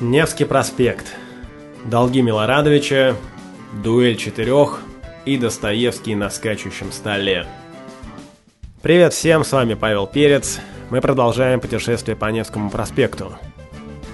Невский проспект. Долги Милорадовича, дуэль четырех и Достоевский на скачущем столе. Привет всем, с вами Павел Перец. Мы продолжаем путешествие по Невскому проспекту.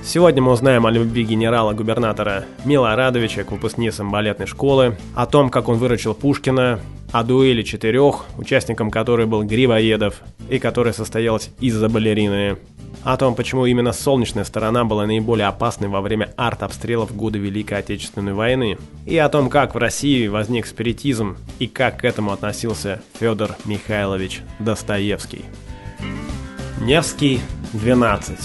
Сегодня мы узнаем о любви генерала-губернатора Милорадовича к выпускницам балетной школы, о том, как он выручил Пушкина, о дуэли четырех, участником которой был Гривоедов, и которая состоялась из-за балерины, о том, почему именно солнечная сторона была наиболее опасной во время арт-обстрелов в Великой Отечественной войны, и о том, как в России возник спиритизм и как к этому относился Федор Михайлович Достоевский. Невский, 12.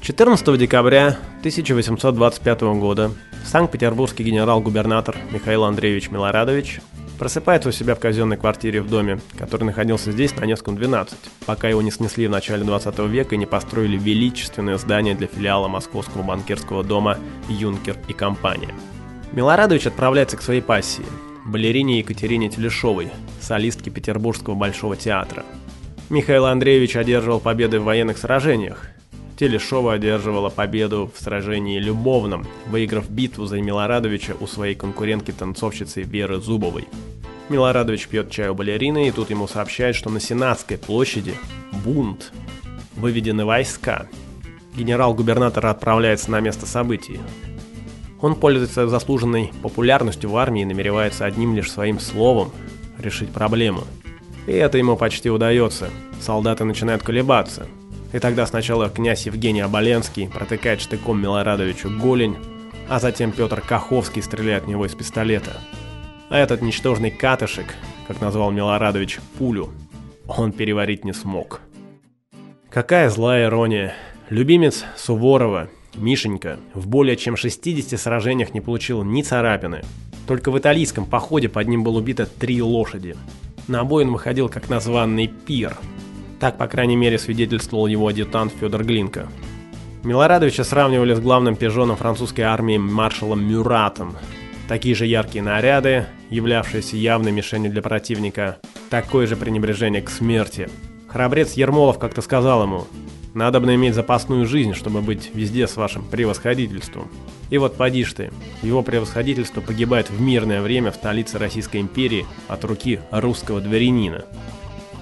14 декабря 1825 года Санкт-Петербургский генерал-губернатор Михаил Андреевич Милорадович Просыпается у себя в казенной квартире в доме, который находился здесь на Невском 12, пока его не снесли в начале 20 века и не построили величественное здание для филиала московского банкирского дома «Юнкер и компания». Милорадович отправляется к своей пассии, балерине Екатерине Телешовой, солистке Петербургского Большого театра. Михаил Андреевич одерживал победы в военных сражениях, Телешова одерживала победу в сражении любовном, выиграв битву за Милорадовича у своей конкурентки-танцовщицы Веры Зубовой. Милорадович пьет чай у балерины, и тут ему сообщают, что на Сенатской площади бунт. Выведены войска. Генерал-губернатор отправляется на место событий. Он пользуется заслуженной популярностью в армии и намеревается одним лишь своим словом решить проблему. И это ему почти удается. Солдаты начинают колебаться. И тогда сначала князь Евгений Оболенский протыкает штыком Милорадовичу голень, а затем Петр Каховский стреляет в него из пистолета. А этот ничтожный катышек, как назвал Милорадович пулю, он переварить не смог. Какая злая ирония. Любимец Суворова, Мишенька, в более чем 60 сражениях не получил ни царапины. Только в итальянском походе под ним было убито три лошади. На бой он выходил как названный пир – так, по крайней мере, свидетельствовал его адъютант Федор Глинка. Милорадовича сравнивали с главным пижоном французской армии маршалом Мюратом. Такие же яркие наряды, являвшиеся явной мишенью для противника, такое же пренебрежение к смерти. Храбрец Ермолов как-то сказал ему, «Надо бы иметь запасную жизнь, чтобы быть везде с вашим превосходительством». И вот поди ж ты, его превосходительство погибает в мирное время в столице Российской империи от руки русского дворянина.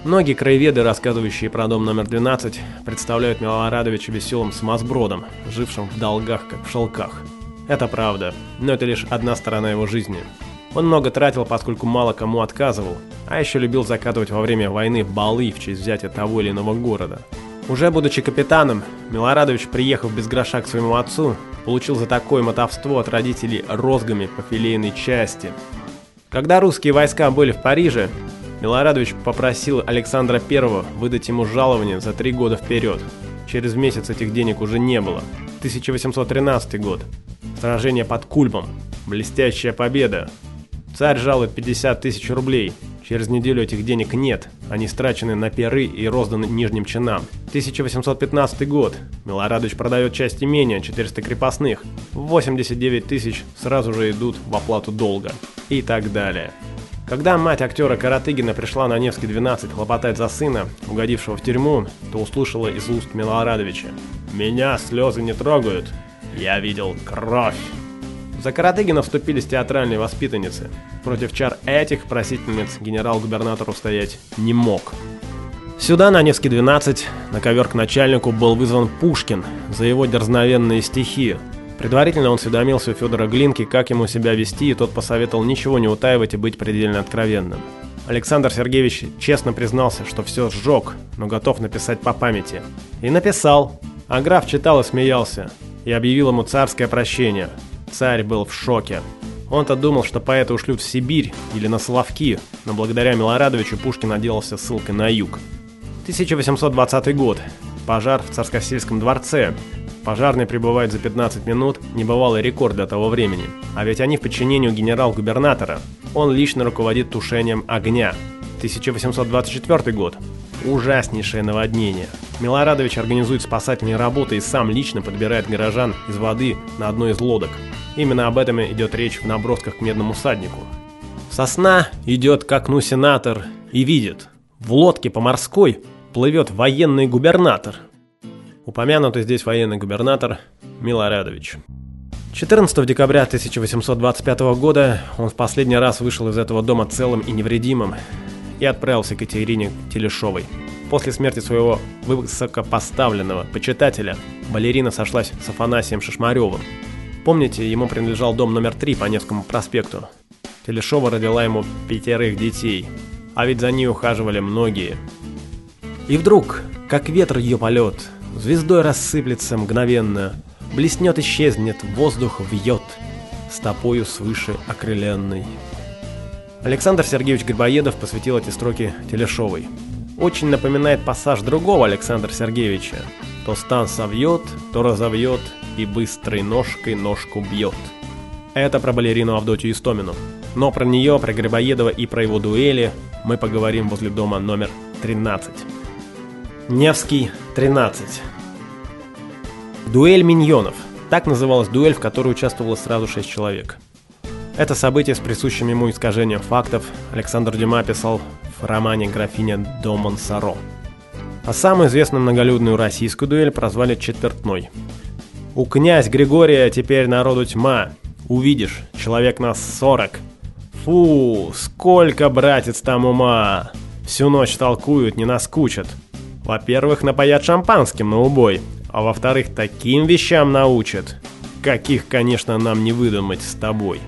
Многие краеведы, рассказывающие про дом номер 12, представляют Милорадовича веселым смазбродом, жившим в долгах, как в шелках. Это правда, но это лишь одна сторона его жизни. Он много тратил, поскольку мало кому отказывал, а еще любил закатывать во время войны балы в честь взятия того или иного города. Уже будучи капитаном, Милорадович, приехав без гроша к своему отцу, получил за такое мотовство от родителей розгами по филейной части. Когда русские войска были в Париже, Милорадович попросил Александра I выдать ему жалование за три года вперед. Через месяц этих денег уже не было. 1813 год. Сражение под Кульмом. Блестящая победа. Царь жалует 50 тысяч рублей. Через неделю этих денег нет. Они страчены на перы и розданы нижним чинам. 1815 год. Милорадович продает часть имения, 400 крепостных. 89 тысяч сразу же идут в оплату долга. И так далее. Когда мать актера Каратыгина пришла на Невский 12 хлопотать за сына, угодившего в тюрьму, то услышала из уст Милорадовича «Меня слезы не трогают, я видел кровь». За Каратыгина вступились театральные воспитанницы. Против чар этих просительниц генерал-губернатор устоять не мог. Сюда, на Невский 12, на ковер к начальнику был вызван Пушкин за его дерзновенные стихи, Предварительно он осведомился у Федора Глинки, как ему себя вести, и тот посоветовал ничего не утаивать и быть предельно откровенным. Александр Сергеевич честно признался, что все сжег, но готов написать по памяти. И написал. А граф читал и смеялся. И объявил ему царское прощение. Царь был в шоке. Он-то думал, что поэта ушлют в Сибирь или на Соловки, но благодаря Милорадовичу Пушкин отделался ссылкой на юг. 1820 год. Пожар в Царскосельском дворце. Пожарные прибывают за 15 минут, небывалый рекорд для того времени. А ведь они в подчинении у генерал-губернатора. Он лично руководит тушением огня. 1824 год. Ужаснейшее наводнение. Милорадович организует спасательные работы и сам лично подбирает горожан из воды на одной из лодок. Именно об этом идет речь в набросках к медному всаднику. Сосна идет к окну сенатор и видит. В лодке по морской плывет военный губернатор. Упомянутый здесь военный губернатор Милорадович. 14 декабря 1825 года он в последний раз вышел из этого дома целым и невредимым и отправился к Екатерине Телешовой. После смерти своего высокопоставленного почитателя балерина сошлась с Афанасием Шишмаревым. Помните, ему принадлежал дом номер 3 по Невскому проспекту. Телешова родила ему пятерых детей, а ведь за ней ухаживали многие. И вдруг, как ветер ее полет, звездой рассыплется мгновенно – Блеснет, исчезнет, воздух вьет, стопою свыше окрыленной. Александр Сергеевич Грибоедов посвятил эти строки Телешовой. Очень напоминает пассаж другого Александра Сергеевича. То стан совьет, то разовьет, и быстрой ножкой ножку бьет. Это про балерину Авдотью Истомину. Но про нее, про Грибоедова и про его дуэли мы поговорим возле дома номер 13. Невский, 13. Дуэль миньонов. Так называлась дуэль, в которой участвовало сразу шесть человек. Это событие с присущим ему искажением фактов Александр Дюма писал в романе «Графиня до Монсоро». А самую известную многолюдную российскую дуэль прозвали «Четвертной». «У князь Григория теперь народу тьма. Увидишь, человек нас сорок. Фу, сколько, братец, там ума! Всю ночь толкуют, не наскучат. Во-первых, напоят шампанским на убой, а во-вторых, таким вещам научат, каких, конечно, нам не выдумать с тобой.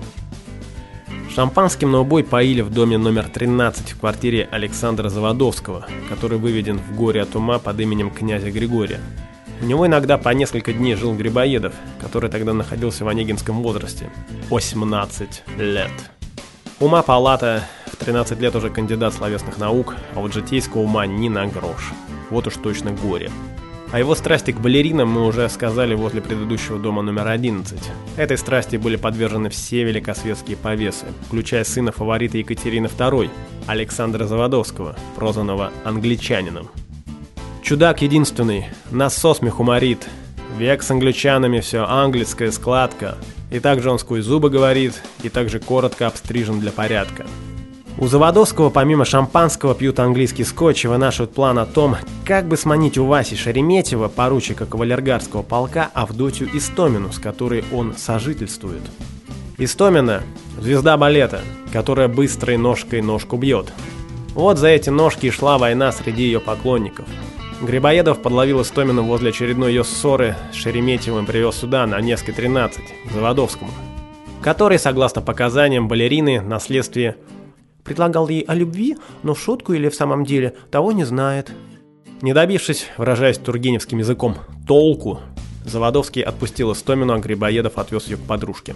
Шампанским на убой поили в доме номер 13 в квартире Александра Заводовского, который выведен в горе от ума под именем князя Григория. У него иногда по несколько дней жил Грибоедов, который тогда находился в онегинском возрасте – 18 лет. Ума палата, в 13 лет уже кандидат словесных наук, а вот житейского ума ни на грош. Вот уж точно горе. О его страсти к балеринам мы уже сказали возле предыдущего дома номер 11. Этой страсти были подвержены все великосветские повесы, включая сына фаворита Екатерины II, Александра Заводовского, прозванного англичанином. Чудак единственный, нас со смеху морит, век с англичанами все английская складка, и также он сквозь зубы говорит, и также коротко обстрижен для порядка. У Заводовского помимо шампанского пьют английский скотч и вынашивают план о том, как бы сманить у Васи Шереметьева, поручика кавалергарского полка, Авдотью Истомину, с которой он сожительствует. Истомина – звезда балета, которая быстрой ножкой ножку бьет. Вот за эти ножки и шла война среди ее поклонников. Грибоедов подловил Истомину возле очередной ее ссоры с Шереметьевым привез сюда, на Невской 13, к Заводовскому, который, согласно показаниям балерины, на следствие Предлагал ей о любви, но в шутку или в самом деле того не знает. Не добившись, выражаясь тургеневским языком, толку, Заводовский отпустил Истомину, а Грибоедов отвез ее к подружке.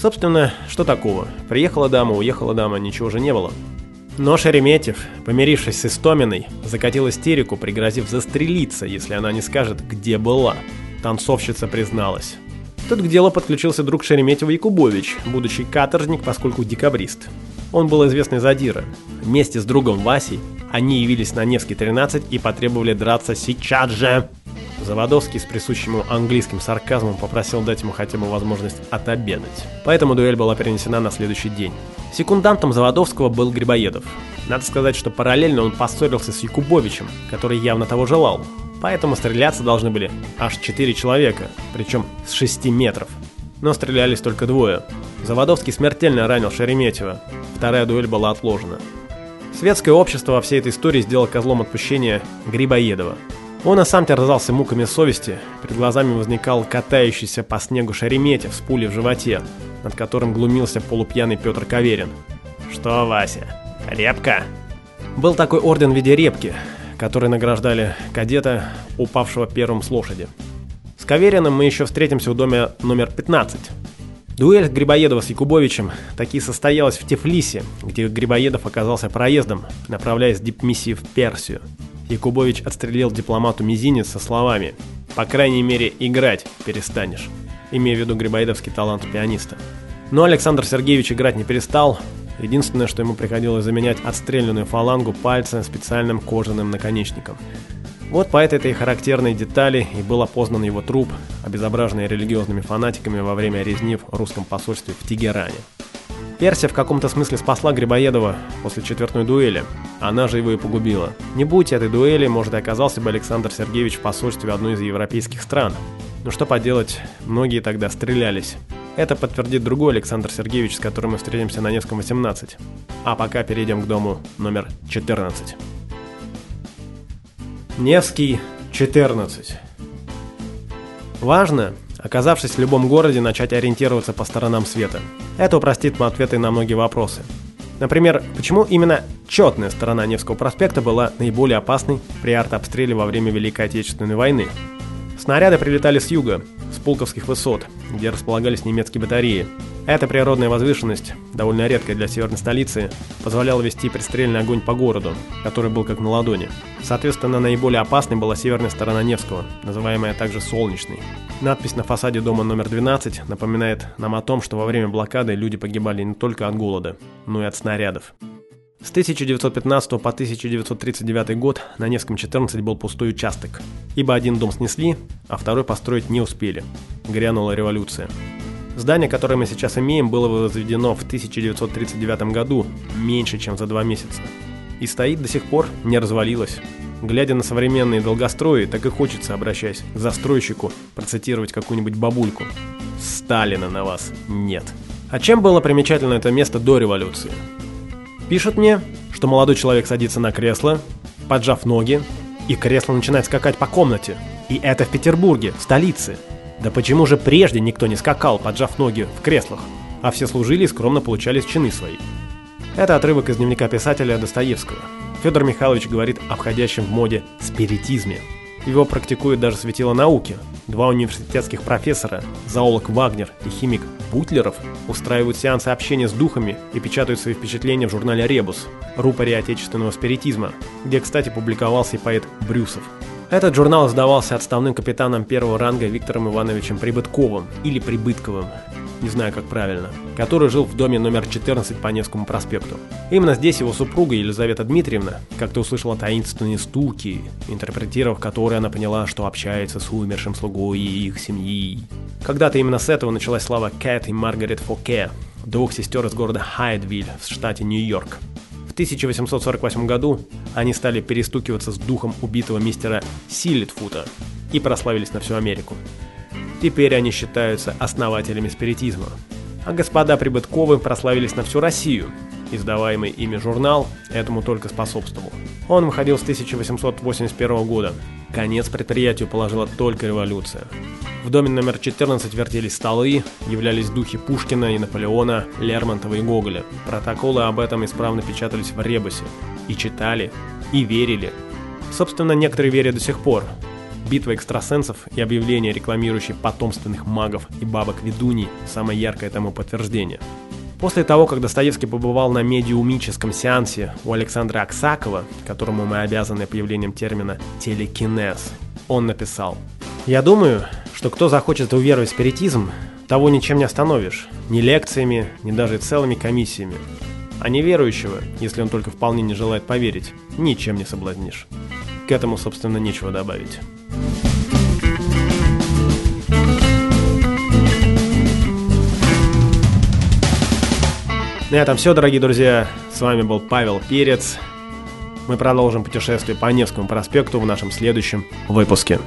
Собственно, что такого? Приехала дама, уехала дама, ничего же не было. Но Шереметьев, помирившись с Истоминой, закатил истерику, пригрозив застрелиться, если она не скажет, где была. Танцовщица призналась. Тут к делу подключился друг Шереметьева Якубович, будущий каторжник, поскольку декабрист. Он был известный задира. Вместе с другом Васей они явились на Невский 13 и потребовали драться сейчас же. Заводовский с присущим ему английским сарказмом попросил дать ему хотя бы возможность отобедать. Поэтому дуэль была перенесена на следующий день. Секундантом Заводовского был Грибоедов. Надо сказать, что параллельно он поссорился с Якубовичем, который явно того желал. Поэтому стреляться должны были аж 4 человека, причем с 6 метров. Но стрелялись только двое. Заводовский смертельно ранил Шереметьева. Вторая дуэль была отложена. Светское общество во всей этой истории сделало козлом отпущения Грибоедова. Он и сам терзался муками совести, перед глазами возникал катающийся по снегу Шереметьев с пулей в животе, над которым глумился полупьяный Петр Каверин. «Что, Вася, репка?» Был такой орден в виде репки, который награждали кадета, упавшего первым с лошади. С Кавериным мы еще встретимся в доме номер 15, Дуэль Грибоедова с Якубовичем таки состоялась в Тифлисе, где Грибоедов оказался проездом, направляясь в дипмиссии в Персию. Якубович отстрелил дипломату мизинец со словами «По крайней мере, играть перестанешь», имея в виду грибоедовский талант пианиста. Но Александр Сергеевич играть не перестал, единственное, что ему приходилось заменять отстрелянную фалангу пальца специальным кожаным наконечником. Вот по этой характерной детали и был опознан его труп, обезображенный религиозными фанатиками во время резни в русском посольстве в Тегеране. Персия в каком-то смысле спасла Грибоедова после четвертой дуэли. Она же его и погубила. Не будь этой дуэли, может, и оказался бы Александр Сергеевич в посольстве одной из европейских стран. Но что поделать, многие тогда стрелялись. Это подтвердит другой Александр Сергеевич, с которым мы встретимся на Невском 18. А пока перейдем к дому номер 14. Невский 14. Важно, оказавшись в любом городе, начать ориентироваться по сторонам света. Это упростит ответы на многие вопросы. Например, почему именно четная сторона Невского проспекта была наиболее опасной при артобстреле во время Великой Отечественной войны? Снаряды прилетали с юга, с Пулковских высот, где располагались немецкие батареи. Эта природная возвышенность, довольно редкая для северной столицы, позволяла вести пристрельный огонь по городу, который был как на ладони. Соответственно, наиболее опасной была северная сторона Невского, называемая также Солнечной. Надпись на фасаде дома номер 12 напоминает нам о том, что во время блокады люди погибали не только от голода, но и от снарядов. С 1915 по 1939 год на Невском 14 был пустой участок, ибо один дом снесли, а второй построить не успели. Грянула революция. Здание, которое мы сейчас имеем, было возведено в 1939 году, меньше, чем за два месяца. И стоит до сих пор, не развалилось. Глядя на современные долгострои, так и хочется, обращаясь к застройщику, процитировать какую-нибудь бабульку. Сталина на вас нет. А чем было примечательно это место до революции? Пишут мне, что молодой человек садится на кресло, поджав ноги, и кресло начинает скакать по комнате. И это в Петербурге, в столице. Да почему же прежде никто не скакал, поджав ноги в креслах, а все служили и скромно получали чины свои? Это отрывок из дневника писателя Достоевского. Федор Михайлович говорит о входящем в моде спиритизме – его практикуют даже светило науки. Два университетских профессора, зоолог Вагнер и химик Бутлеров, устраивают сеансы общения с духами и печатают свои впечатления в журнале «Ребус» – рупоре отечественного спиритизма, где, кстати, публиковался и поэт Брюсов. Этот журнал издавался отставным капитаном первого ранга Виктором Ивановичем Прибытковым или Прибытковым, не знаю как правильно, который жил в доме номер 14 по Невскому проспекту. Именно здесь его супруга Елизавета Дмитриевна как-то услышала таинственные стуки, интерпретировав которые она поняла, что общается с умершим слугой и их семьи. Когда-то именно с этого началась слава Кэт и Маргарет Фоке, двух сестер из города Хайдвиль в штате Нью-Йорк. 1848 году они стали перестукиваться с духом убитого мистера Силлитфута и прославились на всю Америку. Теперь они считаются основателями спиритизма. А господа Прибытковы прославились на всю Россию. Издаваемый ими журнал этому только способствовал. Он выходил с 1881 года. Конец предприятию положила только революция. В доме номер 14 вертелись столы, являлись духи Пушкина и Наполеона, Лермонтова и Гоголя. Протоколы об этом исправно печатались в Ребусе. И читали, и верили. Собственно, некоторые верят до сих пор. Битва экстрасенсов и объявление, рекламирующие потомственных магов и бабок-ведуней – самое яркое тому подтверждение. После того, как Достоевский побывал на медиумическом сеансе у Александра Аксакова, которому мы обязаны появлением термина «телекинез», он написал «Я думаю, что кто захочет уверовать в спиритизм, того ничем не остановишь, ни лекциями, ни даже целыми комиссиями. А неверующего, если он только вполне не желает поверить, ничем не соблазнишь. К этому, собственно, нечего добавить. На этом все, дорогие друзья. С вами был Павел Перец. Мы продолжим путешествие по Невскому проспекту в нашем следующем выпуске.